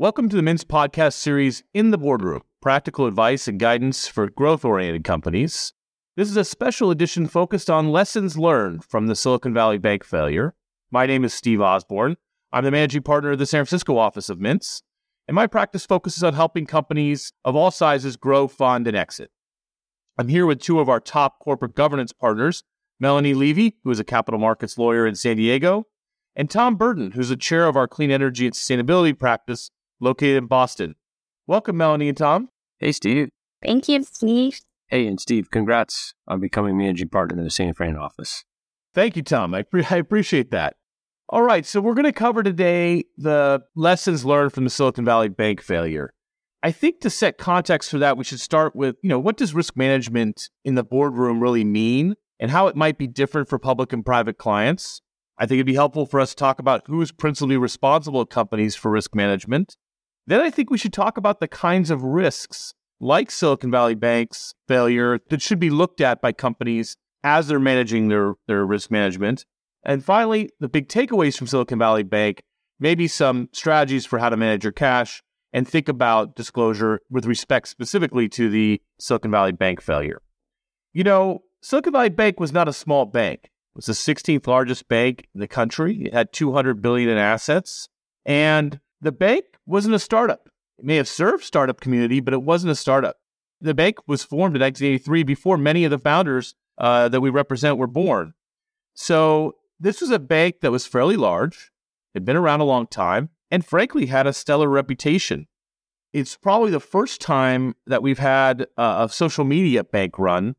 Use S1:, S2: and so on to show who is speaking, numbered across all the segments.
S1: Welcome to the Mintz podcast series, In the Boardroom Practical Advice and Guidance for Growth Oriented Companies. This is a special edition focused on lessons learned from the Silicon Valley Bank failure. My name is Steve Osborn. I'm the managing partner of the San Francisco office of Mintz, and my practice focuses on helping companies of all sizes grow, fund, and exit. I'm here with two of our top corporate governance partners, Melanie Levy, who is a capital markets lawyer in San Diego, and Tom Burton, who's the chair of our clean energy and sustainability practice located in Boston. Welcome, Melanie and Tom.
S2: Hey, Steve.
S3: Thank you, Steve.
S2: Hey, and Steve, congrats on becoming managing partner in the San Fran office.
S1: Thank you, Tom. I, pre- I appreciate that. All right, so we're going to cover today the lessons learned from the Silicon Valley Bank failure. I think to set context for that, we should start with, you know, what does risk management in the boardroom really mean and how it might be different for public and private clients? I think it'd be helpful for us to talk about who is principally responsible at companies for risk management then I think we should talk about the kinds of risks like Silicon Valley Bank's failure that should be looked at by companies as they're managing their, their risk management. And finally, the big takeaways from Silicon Valley Bank, maybe some strategies for how to manage your cash and think about disclosure with respect specifically to the Silicon Valley Bank failure. You know, Silicon Valley Bank was not a small bank. It was the 16th largest bank in the country. It had 200 billion in assets, and the bank wasn't a startup. It may have served startup community, but it wasn't a startup. The bank was formed in 1983 before many of the founders uh, that we represent were born. So this was a bank that was fairly large, had been around a long time, and frankly had a stellar reputation. It's probably the first time that we've had uh, a social media bank run.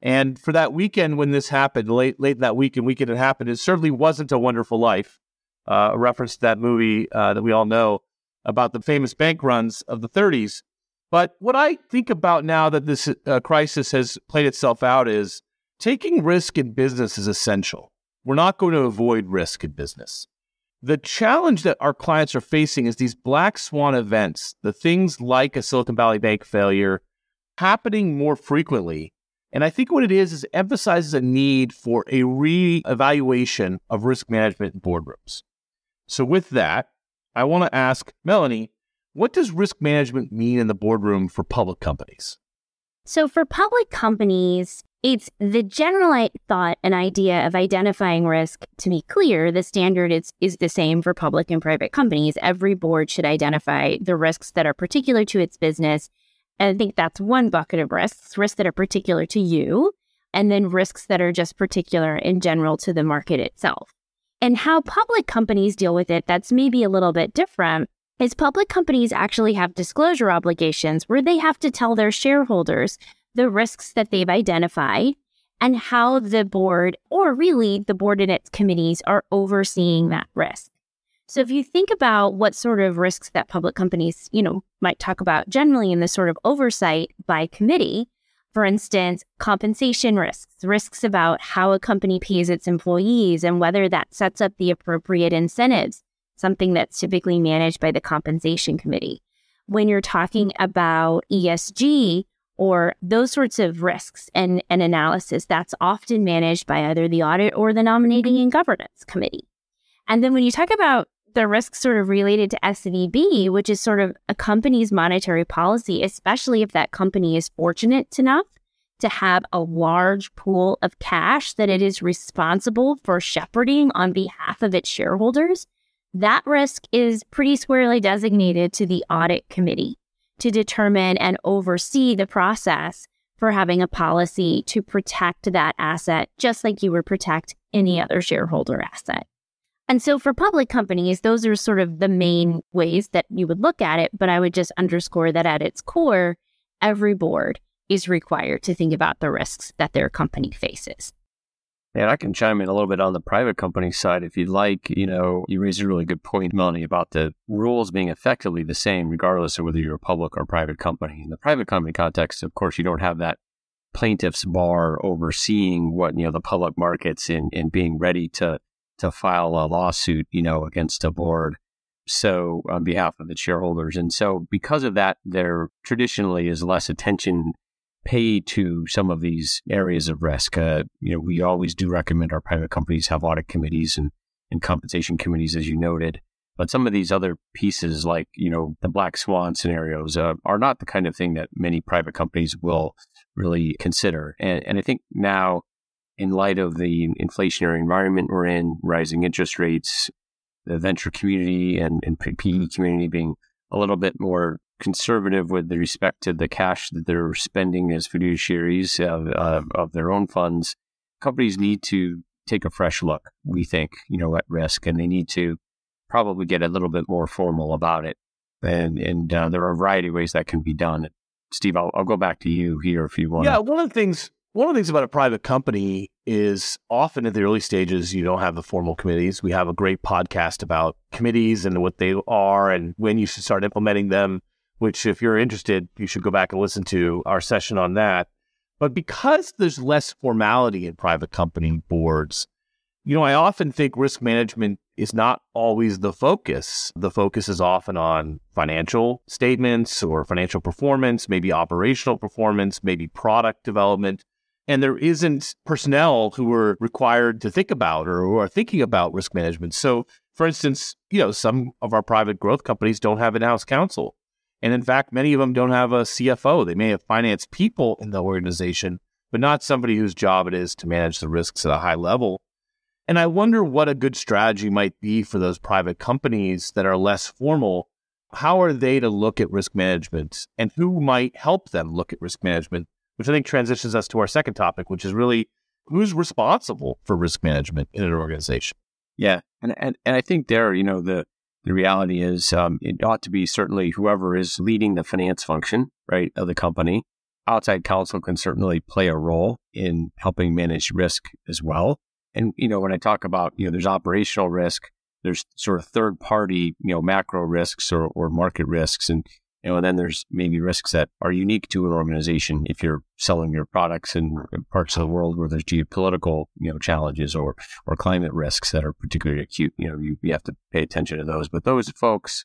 S1: And for that weekend when this happened, late late that weekend, weekend it happened, it certainly wasn't a wonderful life. Uh, a reference to that movie uh, that we all know about the famous bank runs of the 30s. But what I think about now that this uh, crisis has played itself out is taking risk in business is essential. We're not going to avoid risk in business. The challenge that our clients are facing is these black swan events, the things like a Silicon Valley Bank failure happening more frequently. And I think what it is is emphasizes a need for a re-evaluation of risk management in boardrooms. So with that, I want to ask Melanie, what does risk management mean in the boardroom for public companies?
S3: So, for public companies, it's the general thought and idea of identifying risk. To be clear, the standard is, is the same for public and private companies. Every board should identify the risks that are particular to its business. And I think that's one bucket of risks, risks that are particular to you, and then risks that are just particular in general to the market itself. And how public companies deal with it, that's maybe a little bit different, is public companies actually have disclosure obligations where they have to tell their shareholders the risks that they've identified and how the board, or really the board and its committees, are overseeing that risk. So if you think about what sort of risks that public companies, you know, might talk about generally in this sort of oversight by committee, for instance, compensation risks, risks about how a company pays its employees and whether that sets up the appropriate incentives, something that's typically managed by the compensation committee. When you're talking about ESG or those sorts of risks and, and analysis, that's often managed by either the audit or the nominating mm-hmm. and governance committee. And then when you talk about the risks sort of related to SVB, which is sort of a company's monetary policy, especially if that company is fortunate enough to have a large pool of cash that it is responsible for shepherding on behalf of its shareholders, that risk is pretty squarely designated to the audit committee to determine and oversee the process for having a policy to protect that asset, just like you would protect any other shareholder asset. And so for public companies, those are sort of the main ways that you would look at it. But I would just underscore that at its core, every board is required to think about the risks that their company faces.
S2: And I can chime in a little bit on the private company side if you'd like. You know, you raised a really good point, Melanie, about the rules being effectively the same, regardless of whether you're a public or private company. In the private company context, of course, you don't have that plaintiff's bar overseeing what, you know, the public markets and, and being ready to to file a lawsuit, you know, against a board. So on behalf of the shareholders. And so because of that, there traditionally is less attention paid to some of these areas of risk. Uh, you know, we always do recommend our private companies have audit committees and, and compensation committees, as you noted. But some of these other pieces, like, you know, the black swan scenarios, uh, are not the kind of thing that many private companies will really consider. And, and I think now, in light of the inflationary environment we're in, rising interest rates, the venture community and, and PE community being a little bit more conservative with respect to the cash that they're spending as fiduciaries of, of, of their own funds, companies need to take a fresh look, we think, you know, at risk, and they need to probably get a little bit more formal about it. And and uh, there are a variety of ways that can be done. Steve, I'll, I'll go back to you here if you want.
S1: Yeah, one of the things one of the things about a private company is often at the early stages you don't have the formal committees. We have a great podcast about committees and what they are and when you should start implementing them. Which, if you're interested, you should go back and listen to our session on that. But because there's less formality in private company boards, you know, I often think risk management is not always the focus. The focus is often on financial statements or financial performance, maybe operational performance, maybe product development. And there isn't personnel who are required to think about or who are thinking about risk management. So, for instance, you know, some of our private growth companies don't have in-house counsel. And in fact, many of them don't have a CFO. They may have finance people in the organization, but not somebody whose job it is to manage the risks at a high level. And I wonder what a good strategy might be for those private companies that are less formal. How are they to look at risk management and who might help them look at risk management? Which I think transitions us to our second topic, which is really who's responsible for risk management in an organization.
S2: Yeah. And, and, and I think there, you know, the, the reality is um, it ought to be certainly whoever is leading the finance function, right, of the company. Outside counsel can certainly play a role in helping manage risk as well. And, you know, when I talk about, you know, there's operational risk, there's sort of third party, you know, macro risks or, or market risks. And, you know, and then there's maybe risks that are unique to an organization if you're selling your products in parts of the world where there's geopolitical, you know, challenges or, or climate risks that are particularly acute. You know, you, you have to pay attention to those. But those folks,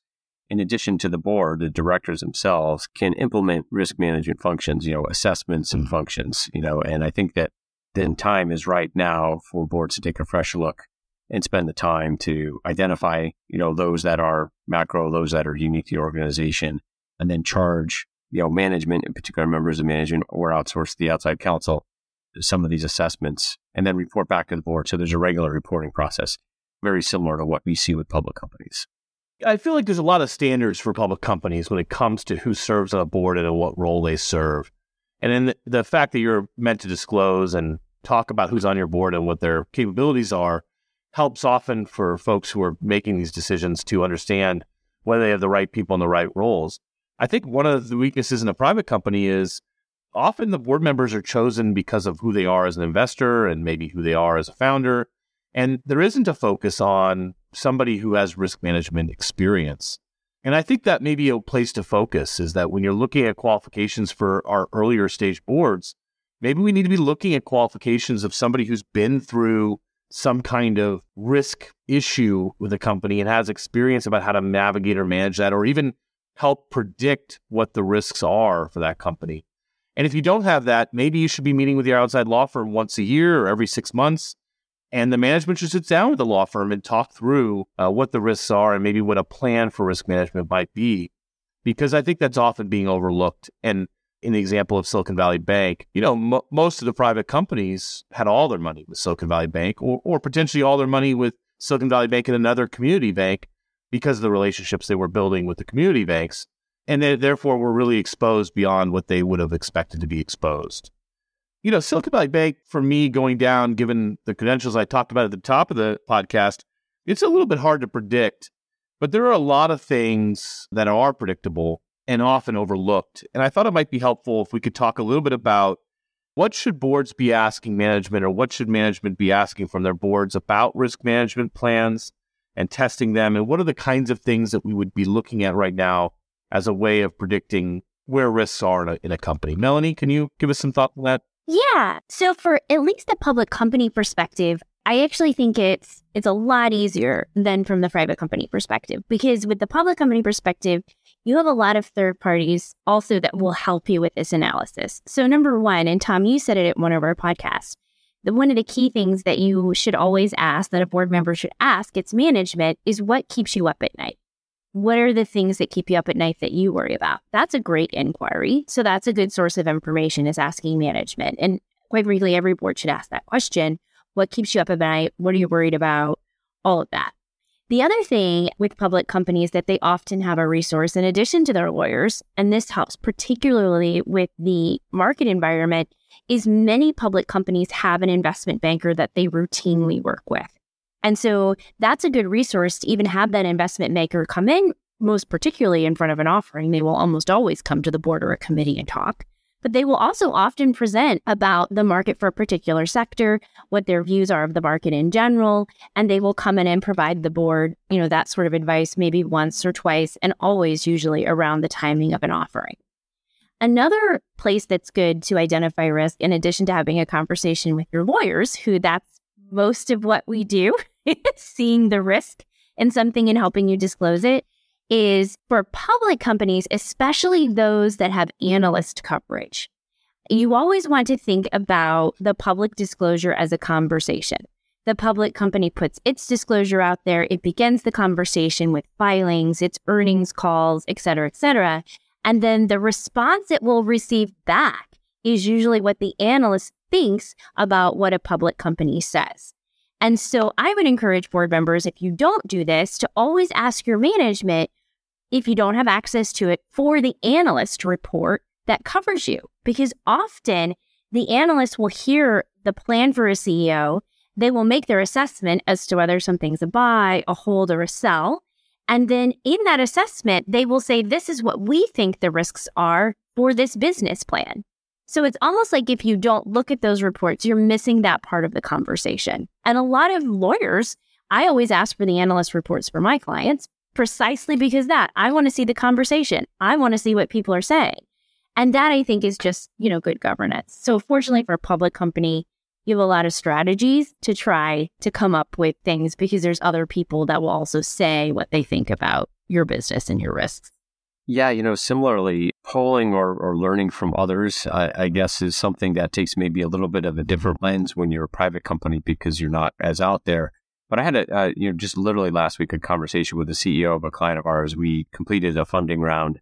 S2: in addition to the board, the directors themselves can implement risk management functions, you know, assessments and mm-hmm. functions, you know, and I think that then time is right now for boards to take a fresh look and spend the time to identify, you know, those that are macro, those that are unique to the organization, and then charge, you know, management, in particular members of management or outsource the outside counsel some of these assessments and then report back to the board. So there's a regular reporting process, very similar to what we see with public companies.
S1: I feel like there's a lot of standards for public companies when it comes to who serves on a board and what role they serve. And then the, the fact that you're meant to disclose and talk about who's on your board and what their capabilities are helps often for folks who are making these decisions to understand whether they have the right people in the right roles. I think one of the weaknesses in a private company is often the board members are chosen because of who they are as an investor and maybe who they are as a founder. And there isn't a focus on somebody who has risk management experience. And I think that may be a place to focus is that when you're looking at qualifications for our earlier stage boards, maybe we need to be looking at qualifications of somebody who's been through some kind of risk issue with a company and has experience about how to navigate or manage that, or even help predict what the risks are for that company. And if you don't have that, maybe you should be meeting with your outside law firm once a year or every six months. And the management should sit down with the law firm and talk through uh, what the risks are and maybe what a plan for risk management might be. Because I think that's often being overlooked. And in the example of Silicon Valley Bank, you know, most of the private companies had all their money with Silicon Valley Bank or, or potentially all their money with Silicon Valley Bank and another community bank because of the relationships they were building with the community banks. And they therefore were really exposed beyond what they would have expected to be exposed. You know, Silicon Valley Bank, for me, going down, given the credentials I talked about at the top of the podcast, it's a little bit hard to predict. But there are a lot of things that are predictable and often overlooked. And I thought it might be helpful if we could talk a little bit about what should boards be asking management or what should management be asking from their boards about risk management plans and testing them and what are the kinds of things that we would be looking at right now as a way of predicting where risks are in a, in a company. Melanie, can you give us some thought on that?
S3: Yeah. So for at least the public company perspective, I actually think it's it's a lot easier than from the private company perspective because with the public company perspective, you have a lot of third parties also that will help you with this analysis. So number one, and Tom, you said it at one of our podcasts, one of the key things that you should always ask, that a board member should ask its management, is what keeps you up at night? What are the things that keep you up at night that you worry about? That's a great inquiry. So that's a good source of information is asking management. And quite frankly, every board should ask that question. What keeps you up at night? What are you worried about? All of that. The other thing with public companies that they often have a resource in addition to their lawyers, and this helps particularly with the market environment, is many public companies have an investment banker that they routinely work with. And so that's a good resource to even have that investment banker come in, most particularly in front of an offering. They will almost always come to the board or a committee and talk. But they will also often present about the market for a particular sector, what their views are of the market in general, and they will come in and provide the board, you know, that sort of advice maybe once or twice and always usually around the timing of an offering. Another place that's good to identify risk, in addition to having a conversation with your lawyers, who that's most of what we do, seeing the risk in something and helping you disclose it, is for public companies, especially those that have analyst coverage. You always want to think about the public disclosure as a conversation. The public company puts its disclosure out there. It begins the conversation with filings, its earnings calls, et cetera, et cetera. And then the response it will receive back is usually what the analyst thinks about what a public company says. And so I would encourage board members, if you don't do this, to always ask your management if you don't have access to it for the analyst report that covers you. Because often the analyst will hear the plan for a CEO. They will make their assessment as to whether something's a buy, a hold, or a sell. And then in that assessment, they will say, This is what we think the risks are for this business plan. So it's almost like if you don't look at those reports, you're missing that part of the conversation. And a lot of lawyers, I always ask for the analyst reports for my clients precisely because that I want to see the conversation. I want to see what people are saying. And that I think is just, you know, good governance. So fortunately for a public company, you have a lot of strategies to try to come up with things because there's other people that will also say what they think about your business and your risks.
S2: Yeah, you know, similarly, polling or, or learning from others, I, I, guess, is something that takes maybe a little bit of a different lens when you're a private company because you're not as out there. But I had a, uh, you know, just literally last week a conversation with the CEO of a client of ours. We completed a funding round,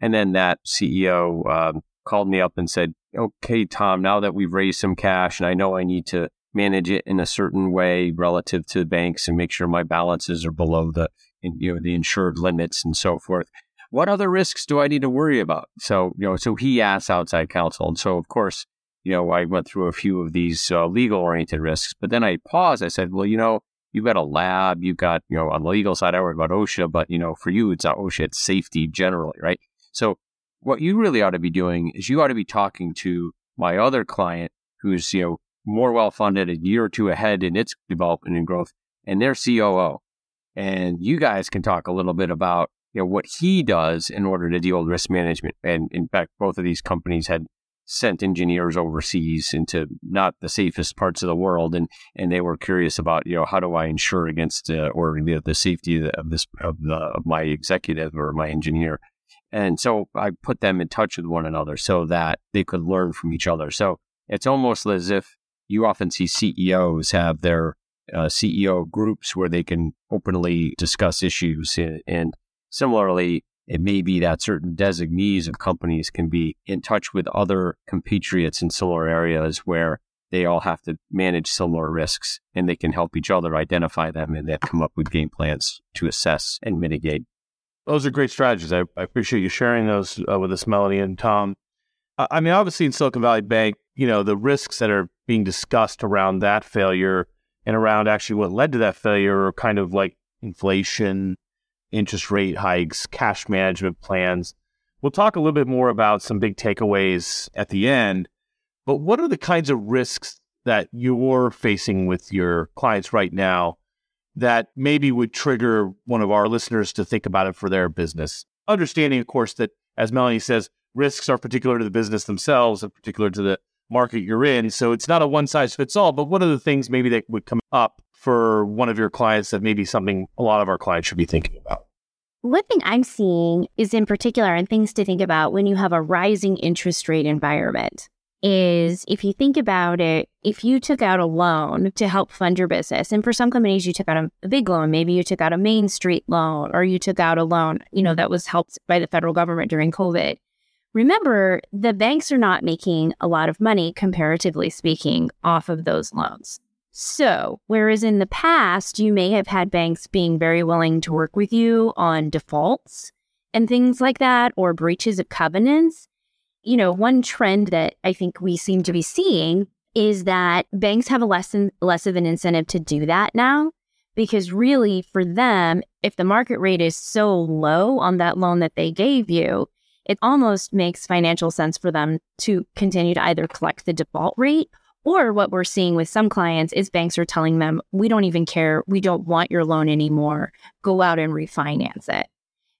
S2: and then that CEO um, called me up and said, okay, Tom, now that we've raised some cash and I know I need to manage it in a certain way relative to the banks and make sure my balances are below the, you know, the insured limits and so forth. What other risks do I need to worry about? So, you know, so he asked outside counsel. And so, of course, you know, I went through a few of these uh, legal oriented risks, but then I paused. I said, well, you know, you've got a lab, you've got, you know, on the legal side, I worry about OSHA, but, you know, for you, it's not OSHA, it's safety generally, right? So what you really ought to be doing is you ought to be talking to my other client who's, you know, more well funded a year or two ahead in its development and growth and their COO. And you guys can talk a little bit about, you know, what he does in order to deal with risk management. And in fact, both of these companies had sent engineers overseas into not the safest parts of the world, and and they were curious about you know how do I ensure against uh, or the, the safety of this of the of my executive or my engineer. And so I put them in touch with one another so that they could learn from each other. So it's almost as if you often see CEOs have their uh, CEO groups where they can openly discuss issues. And similarly, it may be that certain designees of companies can be in touch with other compatriots in similar areas where they all have to manage similar risks and they can help each other identify them and then come up with game plans to assess and mitigate
S1: those are great strategies. I, I appreciate you sharing those uh, with us, Melanie and Tom. I mean, obviously in Silicon Valley Bank, you know, the risks that are being discussed around that failure and around actually what led to that failure are kind of like inflation, interest rate hikes, cash management plans. We'll talk a little bit more about some big takeaways at the end. But what are the kinds of risks that you're facing with your clients right now that maybe would trigger one of our listeners to think about it for their business. Understanding, of course, that as Melanie says, risks are particular to the business themselves and particular to the market you're in. So it's not a one size fits all, but what are the things maybe that would come up for one of your clients that maybe something a lot of our clients should be thinking about?
S3: One thing I'm seeing is in particular, and things to think about when you have a rising interest rate environment is if you think about it, if you took out a loan to help fund your business, and for some companies, you took out a, a, big loan, maybe you took out a Main Street loan or you took out a loan, you know, that was helped by the federal government during COVID. Remember, the banks are not making a lot of money, comparatively speaking, off of those loans. So, whereas in the past, you may have had banks being very willing to work with you on defaults and things like that, or breaches of covenants, you know, one trend that I think we seem to be seeing is that banks have a less and less of an incentive to do that now because really for them if the market rate is so low on that loan that they gave you it almost makes financial sense for them to continue to either collect the default rate or what we're seeing with some clients is banks are telling them we don't even care. We don't want your loan anymore. Go out and refinance it.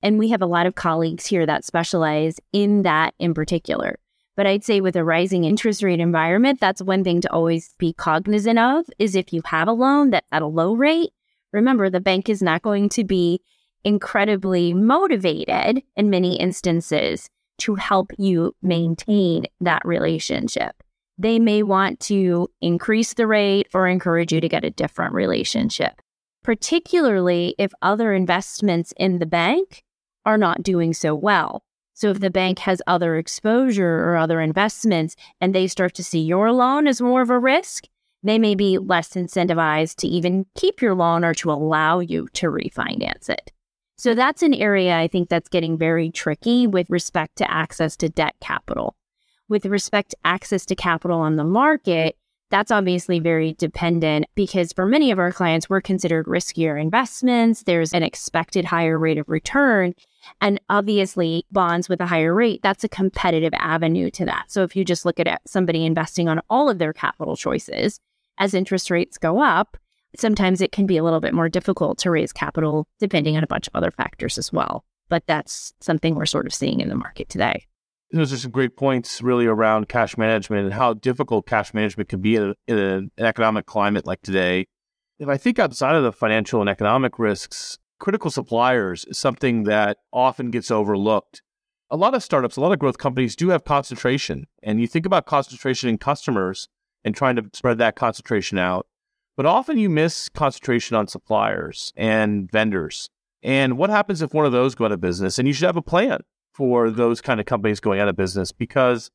S3: And we have a lot of colleagues here that specialize in that in particular. But I'd say with a rising interest rate environment, that's one thing to always be cognizant of is if you have a loan that's at a low rate, remember the bank is not going to be incredibly motivated in many instances to help you maintain that relationship. They may want to increase the rate or encourage you to get a different relationship, particularly if other investments in the bank are not doing so well. So if the bank has other exposure or other investments and they start to see your loan as more of a risk, they may be less incentivized to even keep your loan or to allow you to refinance it. So that's an area I think that's getting very tricky with respect to access to debt capital. With respect to access to capital on the market, that's obviously very dependent because for many of our clients, we're considered riskier investments. There's an expected higher rate of return. And obviously, bonds with a higher rate, that's a competitive avenue to that. So if you just look at somebody investing on all of their capital choices, as interest rates go up, sometimes it can be a little bit more difficult to raise capital depending on a bunch of other factors as well. But that's something we're sort of seeing in the market today.
S1: Those are some great points, really, around cash management and how difficult cash management can be in, a, in an economic climate like today. If I think outside of the financial and economic risks, critical suppliers is something that often gets overlooked. A lot of startups, a lot of growth companies do have concentration. And you think about concentration in customers and trying to spread that concentration out. But often you miss concentration on suppliers and vendors. And what happens if one of those go out of business? And you should have a plan for those kind of companies going out of business because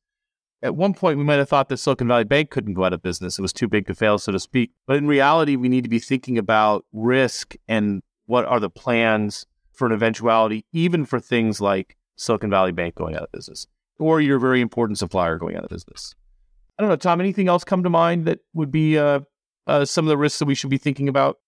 S1: at one point we might have thought that Silicon Valley Bank couldn't go out of business. It was too big to fail, so to speak. But in reality, we need to be thinking about risk and what are the plans for an eventuality, even for things like Silicon Valley Bank going out of business or your very important supplier going out of business? I don't know, Tom, anything else come to mind that would be uh, uh, some of the risks that we should be thinking about?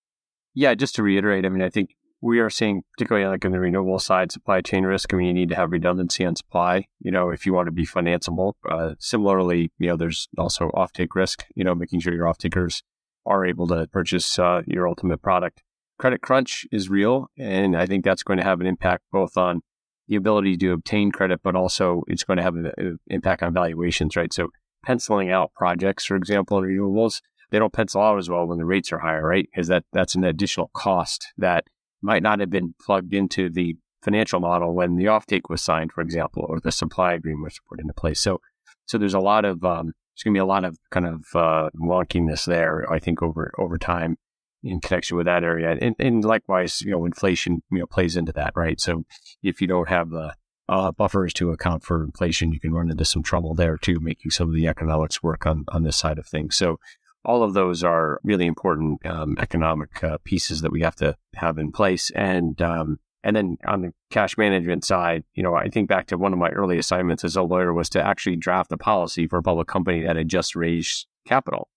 S2: Yeah, just to reiterate, I mean, I think we are seeing, particularly like in the renewable side, supply chain risk. I mean, you need to have redundancy on supply, you know, if you want to be financeable. Uh, similarly, you know, there's also offtake risk, you know, making sure your offtakers are able to purchase uh, your ultimate product credit crunch is real. And I think that's going to have an impact both on the ability to obtain credit, but also it's going to have an impact on valuations, right? So penciling out projects, for example, in renewables, they don't pencil out as well when the rates are higher, right? Because that, that's an additional cost that might not have been plugged into the financial model when the offtake was signed, for example, or the supply agreement was put into place. So, so there's a lot of, um, there's going to be a lot of kind of uh, wonkiness there, I think, over over time in connection with that area. And, and likewise, you know, inflation, you know, plays into that, right? So if you don't have the uh, buffers to account for inflation, you can run into some trouble there too, making some of the economics work on, on this side of things. So all of those are really important um, economic uh, pieces that we have to have in place. And um, and then on the cash management side, you know, I think back to one of my early assignments as a lawyer was to actually draft a policy for a public company that had just raised capital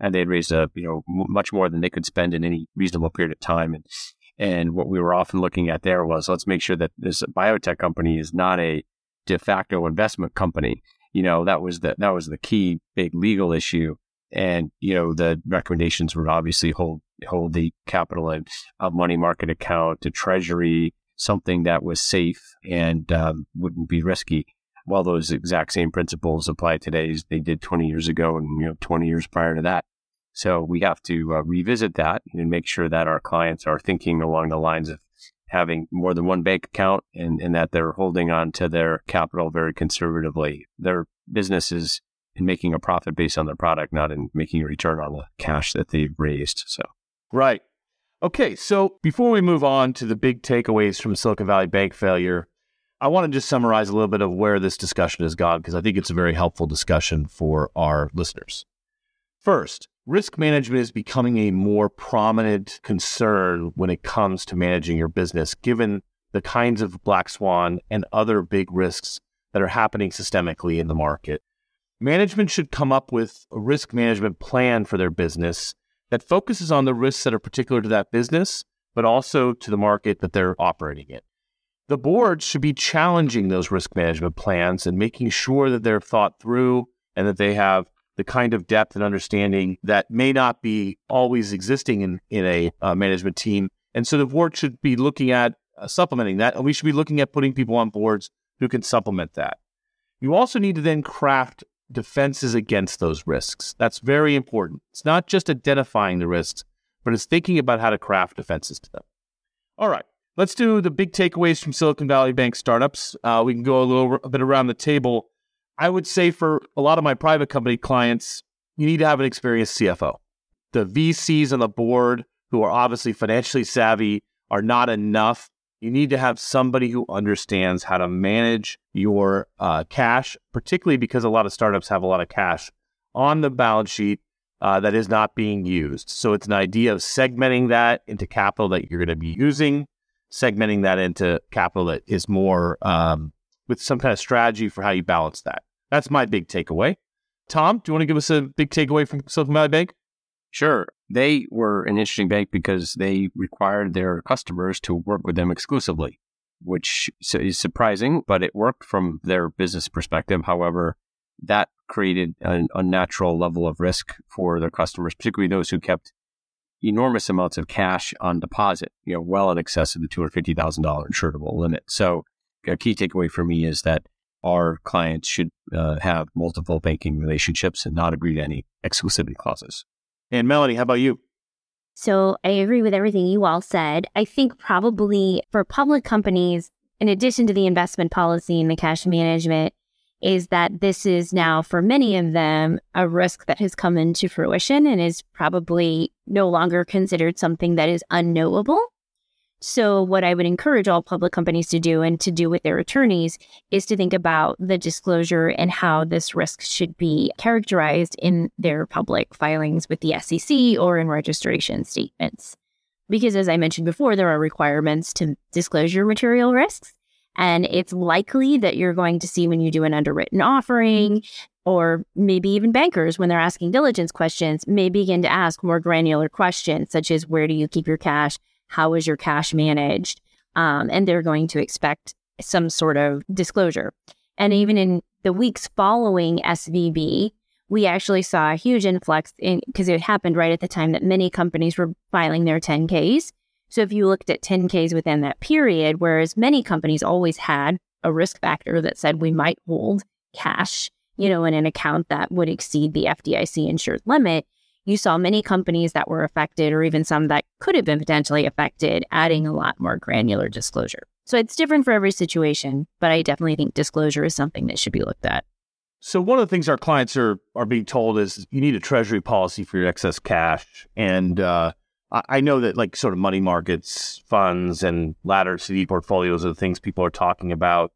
S2: and they had raised a you know m- much more than they could spend in any reasonable period of time. And and what we were often looking at there was let's make sure that this biotech company is not a de facto investment company. You know that was the that was the key big legal issue. And you know the recommendations would obviously hold hold the capital in a money market account, to treasury, something that was safe and um, wouldn't be risky while those exact same principles apply today as they did 20 years ago and you know 20 years prior to that. So we have to uh, revisit that and make sure that our clients are thinking along the lines of having more than one bank account and, and that they're holding on to their capital very conservatively. Their business is in making a profit based on their product, not in making a return on the cash that they've raised. So,
S1: right. Okay. So before we move on to the big takeaways from Silicon Valley Bank failure, I want to just summarize a little bit of where this discussion has gone because I think it's a very helpful discussion for our listeners. First, risk management is becoming a more prominent concern when it comes to managing your business, given the kinds of black swan and other big risks that are happening systemically in the market. Management should come up with a risk management plan for their business that focuses on the risks that are particular to that business, but also to the market that they're operating in. The board should be challenging those risk management plans and making sure that they're thought through and that they have the kind of depth and understanding that may not be always existing in, in a uh, management team. And so the board should be looking at uh, supplementing that. And we should be looking at putting people on boards who can supplement that. You also need to then craft defenses against those risks. That's very important. It's not just identifying the risks, but it's thinking about how to craft defenses to them. All right. Let's do the big takeaways from Silicon Valley Bank startups. Uh, we can go a little a bit around the table. I would say for a lot of my private company clients, you need to have an experienced CFO. The VCs on the board who are obviously financially savvy are not enough. You need to have somebody who understands how to manage your uh, cash, particularly because a lot of startups have a lot of cash on the balance sheet uh, that is not being used. So it's an idea of segmenting that into capital that you're going to be using, segmenting that into capital that is more um, with some kind of strategy for how you balance that. That's my big takeaway. Tom, do you want to give us a big takeaway from Silicon Valley Bank?
S2: Sure. They were an interesting bank because they required their customers to work with them exclusively, which is surprising, but it worked from their business perspective. However, that created an unnatural level of risk for their customers, particularly those who kept enormous amounts of cash on deposit, you know, well in excess of the $250,000 insurable limit. So a key takeaway for me is that our clients should uh, have multiple banking relationships and not agree to any exclusivity clauses.
S1: And Melanie, how about you?
S3: So I agree with everything you all said. I think probably for public companies, in addition to the investment policy and the cash management, is that this is now for many of them a risk that has come into fruition and is probably no longer considered something that is unknowable. So, what I would encourage all public companies to do and to do with their attorneys is to think about the disclosure and how this risk should be characterized in their public filings with the SEC or in registration statements. Because, as I mentioned before, there are requirements to disclose your material risks. And it's likely that you're going to see when you do an underwritten offering, or maybe even bankers, when they're asking diligence questions, may begin to ask more granular questions, such as where do you keep your cash? How is your cash managed? Um, and they're going to expect some sort of disclosure. And even in the weeks following SVB, we actually saw a huge influx in because it happened right at the time that many companies were filing their 10Ks. So if you looked at 10Ks within that period, whereas many companies always had a risk factor that said we might hold cash, you know, in an account that would exceed the FDIC insured limit, you saw many companies that were affected, or even some that could have been potentially affected, adding a lot more granular disclosure. So it's different for every situation, but I definitely think disclosure is something that should be looked at.
S1: So one of the things our clients are are being told is you need a treasury policy for your excess cash, and uh, I know that like sort of money markets, funds, and ladder CD portfolios are the things people are talking about.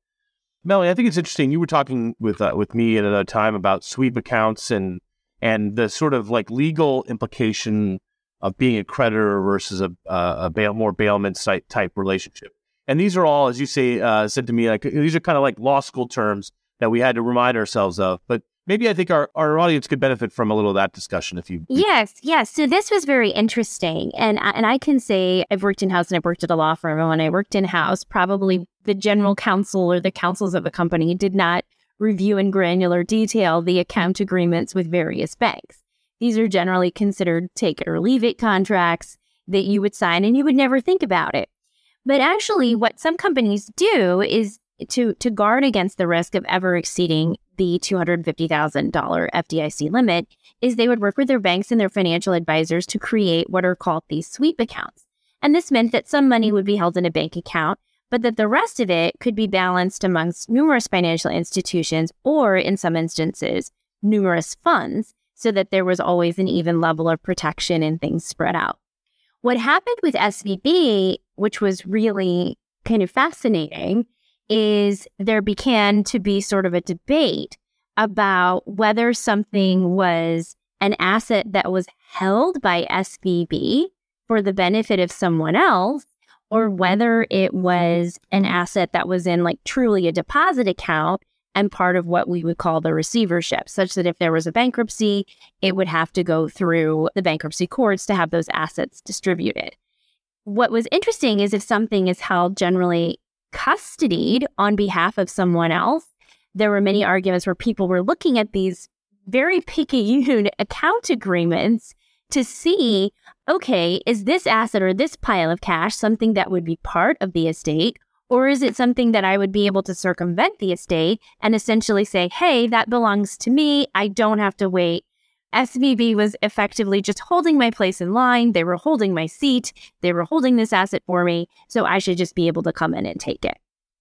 S1: Melanie, I think it's interesting. You were talking with uh, with me at another time about sweep accounts and and the sort of like legal implication of being a creditor versus a, a bail, more bailment type relationship. And these are all, as you say, uh, said to me, like these are kind of like law school terms that we had to remind ourselves of. But maybe I think our, our audience could benefit from a little of that discussion if you.
S3: Yes, yes. So this was very interesting, and and I can say I've worked in house and I've worked at a law firm, and when I worked in house, probably the general counsel or the counsels of the company did not review in granular detail the account agreements with various banks. These are generally considered take it or leave it contracts that you would sign and you would never think about it. But actually, mm-hmm. what some companies do is to, to guard against the risk of ever exceeding the $250,000 FDIC limit is they would work with their banks and their financial advisors to create what are called these sweep accounts. And this meant that some money mm-hmm. would be held in a bank account but that the rest of it could be balanced amongst numerous financial institutions or, in some instances, numerous funds so that there was always an even level of protection and things spread out. What happened with SVB, which was really kind of fascinating, is there began to be sort of a debate about whether something was an asset that was held by SVB for the benefit of someone else or whether it was an asset that was in like truly a deposit account and part of what we would call the receivership, such that if there was a bankruptcy, it would have to go through the bankruptcy courts to have those assets distributed. What was interesting is if something is held generally custodied on behalf of someone else, there were many arguments where people were looking at these very picayune account agreements to see okay, is this asset or this pile of cash something that would be part of the estate? Or is it something that I would be able to circumvent the estate and essentially say, hey, that belongs to me. I don't have to wait. SVB was effectively just holding my place in line. They were holding my seat. They were holding this asset for me. So I should just be able to come in and take it.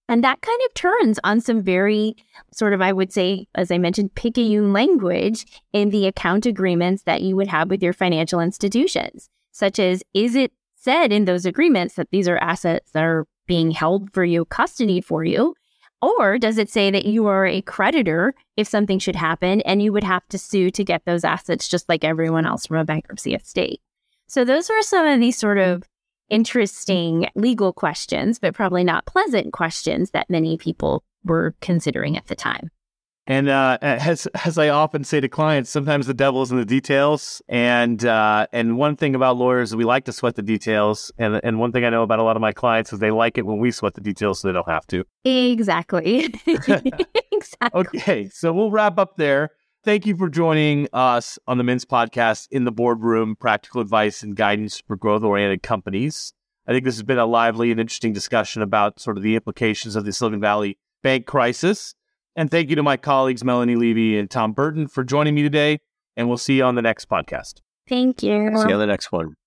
S3: And that kind of turns on some very sort of, I would say, as I mentioned, picayune language in the account agreements that you would have with your financial institutions such as is it said in those agreements that these are assets that are being held for you, custody for you? Or does it say that you are a creditor if something should happen and you would have to sue to get those assets just like everyone else from a bankruptcy estate? So, those are some of these sort of interesting legal questions, but probably not pleasant questions that many people were considering at the time.
S1: And uh, as as I often say to clients, sometimes the devil is in the details. And uh, and one thing about lawyers we like to sweat the details. And and one thing I know about a lot of my clients is they like it when we sweat the details, so they don't have to.
S3: Exactly. exactly.
S1: Okay, so we'll wrap up there. Thank you for joining us on the Mintz podcast in the boardroom, practical advice and guidance for growth oriented companies. I think this has been a lively and interesting discussion about sort of the implications of the Silicon Valley bank crisis. And thank you to my colleagues, Melanie Levy and Tom Burton, for joining me today. And we'll see you on the next podcast.
S3: Thank you.
S2: See you on the next one.